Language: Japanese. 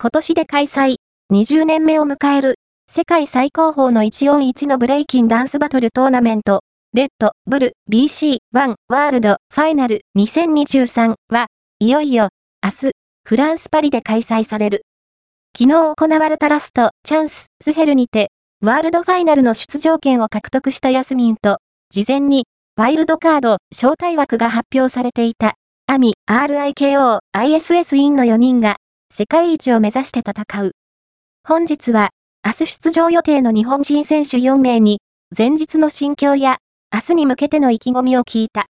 今年で開催、20年目を迎える、世界最高峰の141のブレイキンダンスバトルトーナメント、レッド、ブル、BC1 ワールドファイナル。2023は、いよいよ、明日、フランスパリで開催される。昨日行われたラスト、チャンス、スヘルにて、ワールドファイナルの出場権を獲得したヤスミンと、事前に、ワイルドカード、招待枠が発表されていた、アミ、RIKO、ISS インの4人が、世界一を目指して戦う。本日は、明日出場予定の日本人選手4名に、前日の心境や、明日に向けての意気込みを聞いた。